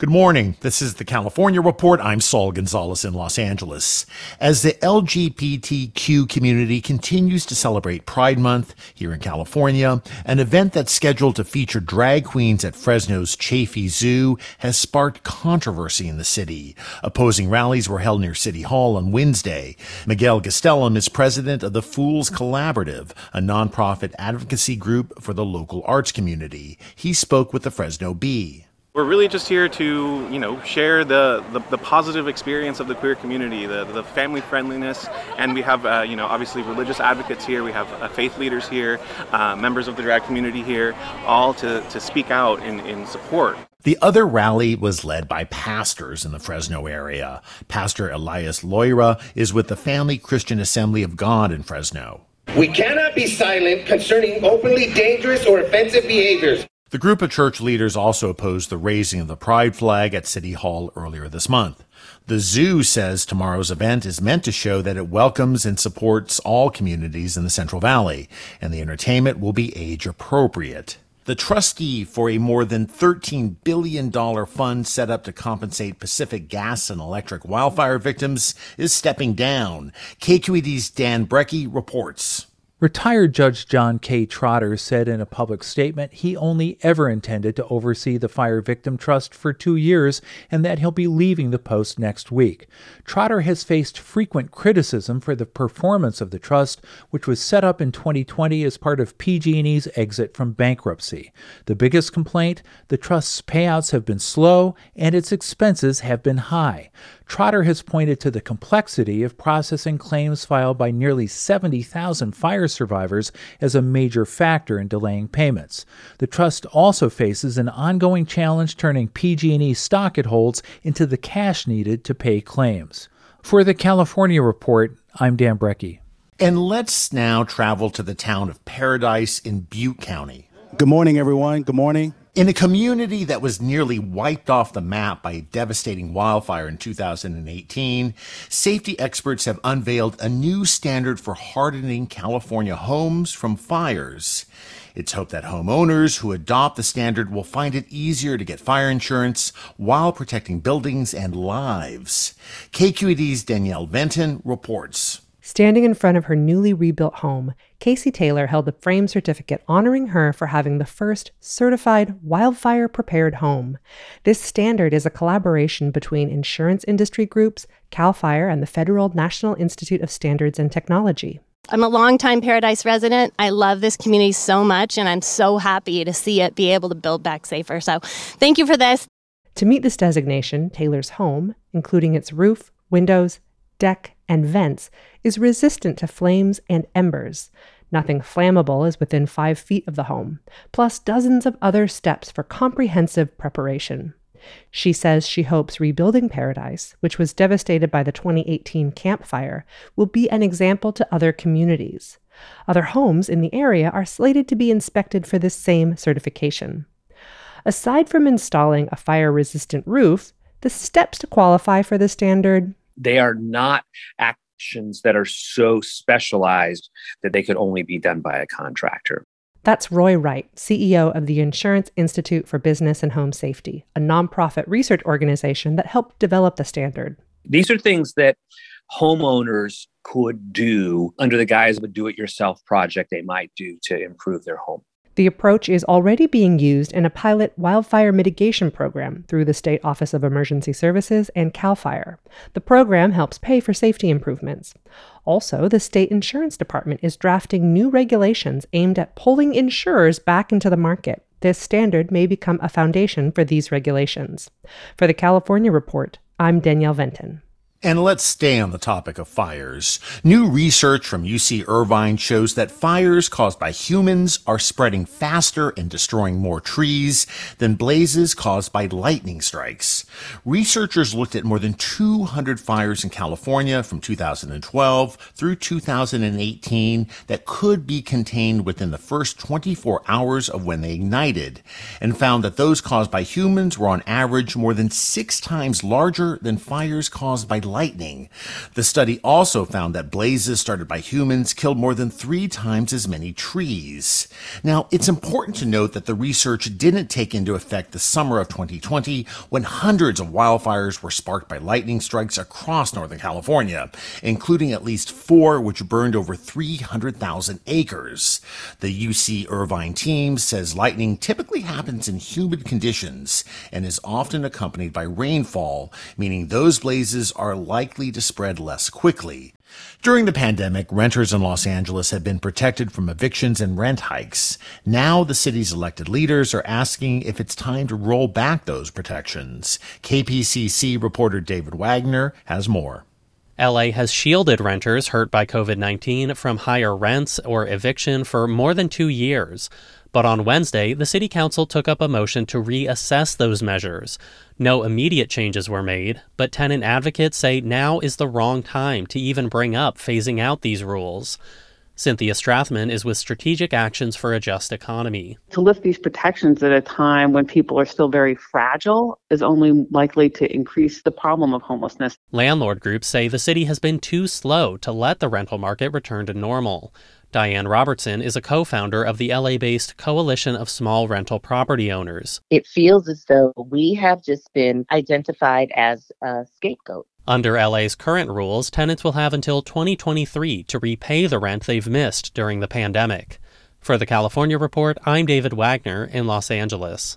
Good morning. This is the California Report. I'm Saul Gonzalez in Los Angeles. As the LGBTQ community continues to celebrate Pride Month here in California, an event that's scheduled to feature drag queens at Fresno's Chaffee Zoo has sparked controversy in the city. Opposing rallies were held near City Hall on Wednesday. Miguel Gastelum is president of the Fools Collaborative, a nonprofit advocacy group for the local arts community. He spoke with the Fresno Bee. We're really just here to, you know, share the, the, the, positive experience of the queer community, the, the family friendliness, and we have, uh, you know, obviously religious advocates here, we have uh, faith leaders here, uh, members of the drag community here, all to, to speak out in, in support. The other rally was led by pastors in the Fresno area. Pastor Elias Loira is with the Family Christian Assembly of God in Fresno. We cannot be silent concerning openly dangerous or offensive behaviors. The group of church leaders also opposed the raising of the pride flag at City Hall earlier this month. The zoo says tomorrow's event is meant to show that it welcomes and supports all communities in the Central Valley, and the entertainment will be age appropriate. The trustee for a more than $13 billion fund set up to compensate Pacific gas and electric wildfire victims is stepping down. KQED's Dan Brekke reports. Retired Judge John K. Trotter said in a public statement he only ever intended to oversee the Fire Victim Trust for two years and that he'll be leaving the post next week. Trotter has faced frequent criticism for the performance of the trust, which was set up in 2020 as part of PG&E's exit from bankruptcy. The biggest complaint, the trust's payouts have been slow and its expenses have been high. Trotter has pointed to the complexity of processing claims filed by nearly 70,000 fire survivors as a major factor in delaying payments. The trust also faces an ongoing challenge turning PG&E stock it holds into the cash needed to pay claims. For the California Report, I'm Dan Brekke. And let's now travel to the town of Paradise in Butte County. Good morning, everyone. Good morning. In a community that was nearly wiped off the map by a devastating wildfire in 2018, safety experts have unveiled a new standard for hardening California homes from fires. It's hoped that homeowners who adopt the standard will find it easier to get fire insurance while protecting buildings and lives. KQED's Danielle Venton reports. Standing in front of her newly rebuilt home, Casey Taylor held a frame certificate honoring her for having the first certified wildfire prepared home. This standard is a collaboration between insurance industry groups, CAL FIRE, and the Federal National Institute of Standards and Technology. I'm a longtime Paradise resident. I love this community so much, and I'm so happy to see it be able to build back safer. So, thank you for this. To meet this designation, Taylor's home, including its roof, windows, deck, and vents is resistant to flames and embers. Nothing flammable is within five feet of the home, plus dozens of other steps for comprehensive preparation. She says she hopes rebuilding Paradise, which was devastated by the 2018 Camp Fire, will be an example to other communities. Other homes in the area are slated to be inspected for this same certification. Aside from installing a fire resistant roof, the steps to qualify for the standard they are not actions that are so specialized that they could only be done by a contractor. That's Roy Wright, CEO of the Insurance Institute for Business and Home Safety, a nonprofit research organization that helped develop the standard. These are things that homeowners could do under the guise of a do it yourself project they might do to improve their home. The approach is already being used in a pilot wildfire mitigation program through the State Office of Emergency Services and CAL FIRE. The program helps pay for safety improvements. Also, the state insurance department is drafting new regulations aimed at pulling insurers back into the market. This standard may become a foundation for these regulations. For the California Report, I'm Danielle Venton. And let's stay on the topic of fires. New research from UC Irvine shows that fires caused by humans are spreading faster and destroying more trees than blazes caused by lightning strikes. Researchers looked at more than 200 fires in California from 2012 through 2018 that could be contained within the first 24 hours of when they ignited and found that those caused by humans were on average more than six times larger than fires caused by lightning. The study also found that blazes started by humans killed more than three times as many trees. Now, it's important to note that the research didn't take into effect the summer of 2020 when hundreds of wildfires were sparked by lightning strikes across Northern California, including at least four which burned over 300,000 acres. The UC Irvine team says lightning typically happens in humid conditions and is often accompanied by rainfall, meaning those blazes are likely to spread less quickly. During the pandemic, renters in Los Angeles have been protected from evictions and rent hikes. Now the city's elected leaders are asking if it's time to roll back those protections. KPCC reporter David Wagner has more. LA has shielded renters hurt by COVID 19 from higher rents or eviction for more than two years. But on Wednesday, the City Council took up a motion to reassess those measures. No immediate changes were made, but tenant advocates say now is the wrong time to even bring up phasing out these rules. Cynthia Strathman is with Strategic Actions for a Just Economy. To lift these protections at a time when people are still very fragile is only likely to increase the problem of homelessness. Landlord groups say the city has been too slow to let the rental market return to normal. Diane Robertson is a co founder of the LA based Coalition of Small Rental Property Owners. It feels as though we have just been identified as a scapegoat. Under LA's current rules, tenants will have until 2023 to repay the rent they've missed during the pandemic. For the California Report, I'm David Wagner in Los Angeles.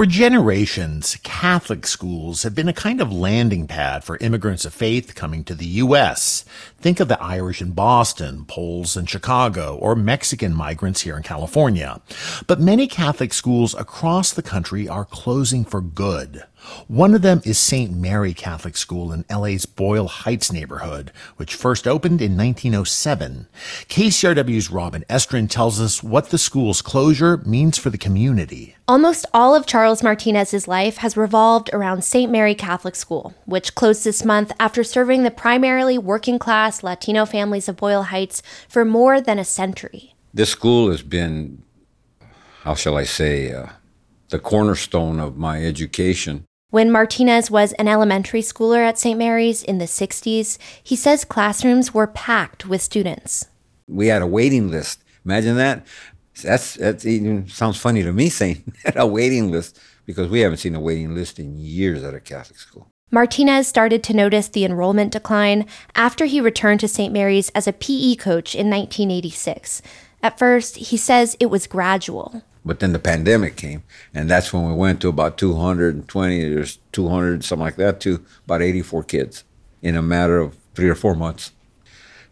For generations, Catholic schools have been a kind of landing pad for immigrants of faith coming to the U.S. Think of the Irish in Boston, Poles in Chicago, or Mexican migrants here in California. But many Catholic schools across the country are closing for good. One of them is St. Mary Catholic School in LA's Boyle Heights neighborhood, which first opened in 1907. KCRW's Robin Estrin tells us what the school's closure means for the community. Almost all of Charles Martinez's life has revolved around St. Mary Catholic School, which closed this month after serving the primarily working class Latino families of Boyle Heights for more than a century. This school has been, how shall I say, uh, the cornerstone of my education. When Martinez was an elementary schooler at St. Mary's in the 60s, he says classrooms were packed with students. We had a waiting list. Imagine that. That's that even sounds funny to me saying a waiting list because we haven't seen a waiting list in years at a Catholic school. Martinez started to notice the enrollment decline after he returned to St. Mary's as a PE coach in 1986. At first, he says it was gradual. But then the pandemic came, and that's when we went to about 220, there's 200, something like that, to about 84 kids in a matter of three or four months.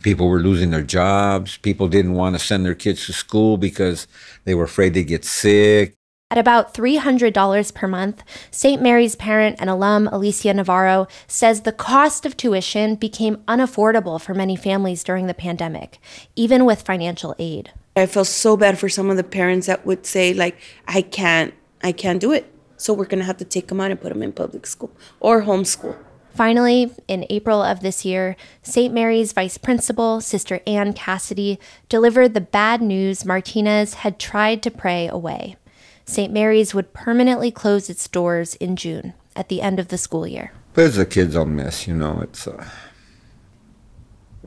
People were losing their jobs. People didn't want to send their kids to school because they were afraid they'd get sick. At about $300 per month, St. Mary's parent and alum Alicia Navarro says the cost of tuition became unaffordable for many families during the pandemic, even with financial aid. I feel so bad for some of the parents that would say like I can't I can't do it. So we're going to have to take them out and put them in public school or homeschool. Finally, in April of this year, St. Mary's vice principal, Sister Ann Cassidy, delivered the bad news Martinez had tried to pray away. St. Mary's would permanently close its doors in June at the end of the school year. But it's a kids on miss, you know. It's uh,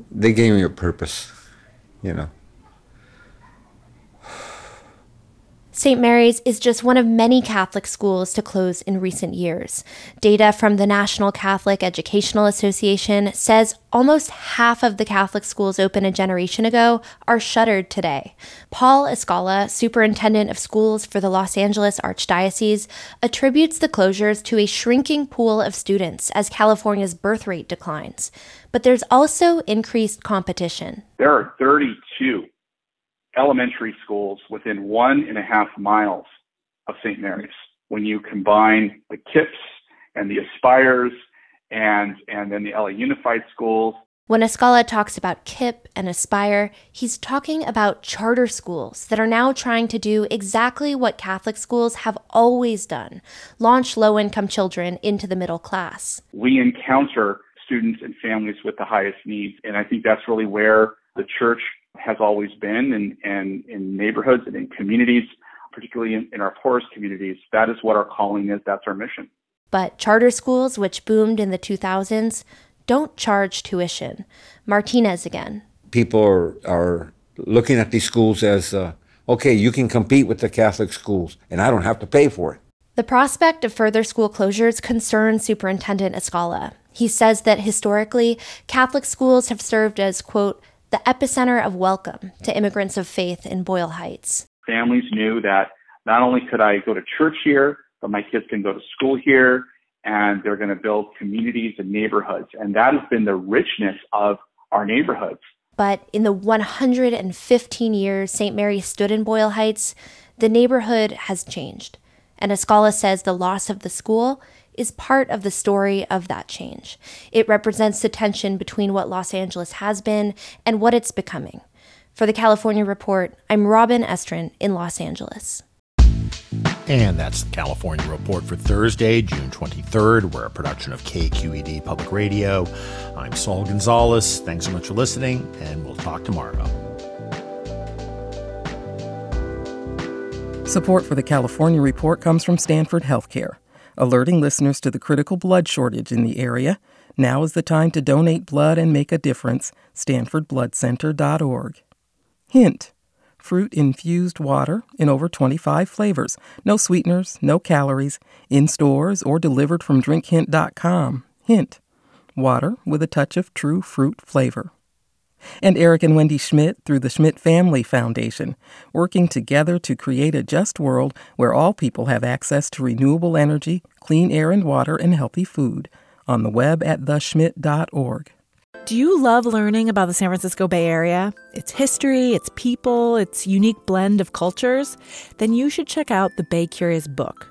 they gave me a purpose, you know. St. Mary's is just one of many Catholic schools to close in recent years. Data from the National Catholic Educational Association says almost half of the Catholic schools open a generation ago are shuttered today. Paul Escala, superintendent of schools for the Los Angeles Archdiocese, attributes the closures to a shrinking pool of students as California's birth rate declines. But there's also increased competition. There are 32 elementary schools within one and a half miles of St. Mary's. When you combine the KIPPs and the Aspires and, and then the LA Unified schools. When Escala talks about KIPP and Aspire, he's talking about charter schools that are now trying to do exactly what Catholic schools have always done launch low income children into the middle class. We encounter students and families with the highest needs, and I think that's really where the church has always been and, and in neighborhoods and in communities, particularly in, in our poorest communities. That is what our calling is. That's our mission. But charter schools, which boomed in the 2000s, don't charge tuition. Martinez again. People are, are looking at these schools as uh, okay, you can compete with the Catholic schools, and I don't have to pay for it. The prospect of further school closures concerns Superintendent Escala. He says that historically, Catholic schools have served as, quote, the epicenter of welcome to immigrants of faith in Boyle Heights. Families knew that not only could I go to church here, but my kids can go to school here, and they're going to build communities and neighborhoods. And that has been the richness of our neighborhoods. But in the 115 years St. Mary stood in Boyle Heights, the neighborhood has changed. And Escala says the loss of the school is part of the story of that change. It represents the tension between what Los Angeles has been and what it's becoming. For the California Report, I'm Robin Estrin in Los Angeles. And that's the California Report for Thursday, June 23rd. We're a production of KQED Public Radio. I'm Saul Gonzalez. Thanks so much for listening, and we'll talk tomorrow. Support for the California Report comes from Stanford Healthcare alerting listeners to the critical blood shortage in the area. Now is the time to donate blood and make a difference. StanfordBloodCenter.org. Hint fruit infused water in over 25 flavors. No sweeteners, no calories, in stores or delivered from drinkhint.com. Hint water with a touch of true fruit flavor and Eric and Wendy Schmidt through the Schmidt Family Foundation, working together to create a just world where all people have access to renewable energy, clean air and water, and healthy food. On the web at theschmidt.org. Do you love learning about the San Francisco Bay Area? Its history, its people, its unique blend of cultures? Then you should check out the Bay Curious book.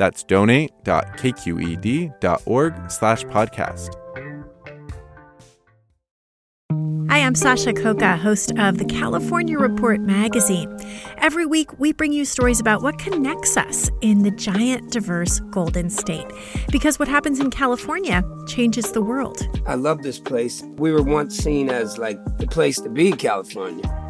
That's donate.kqed.org slash podcast. Hi, I'm I'm Sasha Khokha, host of the California Report magazine. Every week, we bring you stories about what connects us in the giant, diverse Golden State. Because what happens in California changes the world. I love this place. We were once seen as like the place to be, California.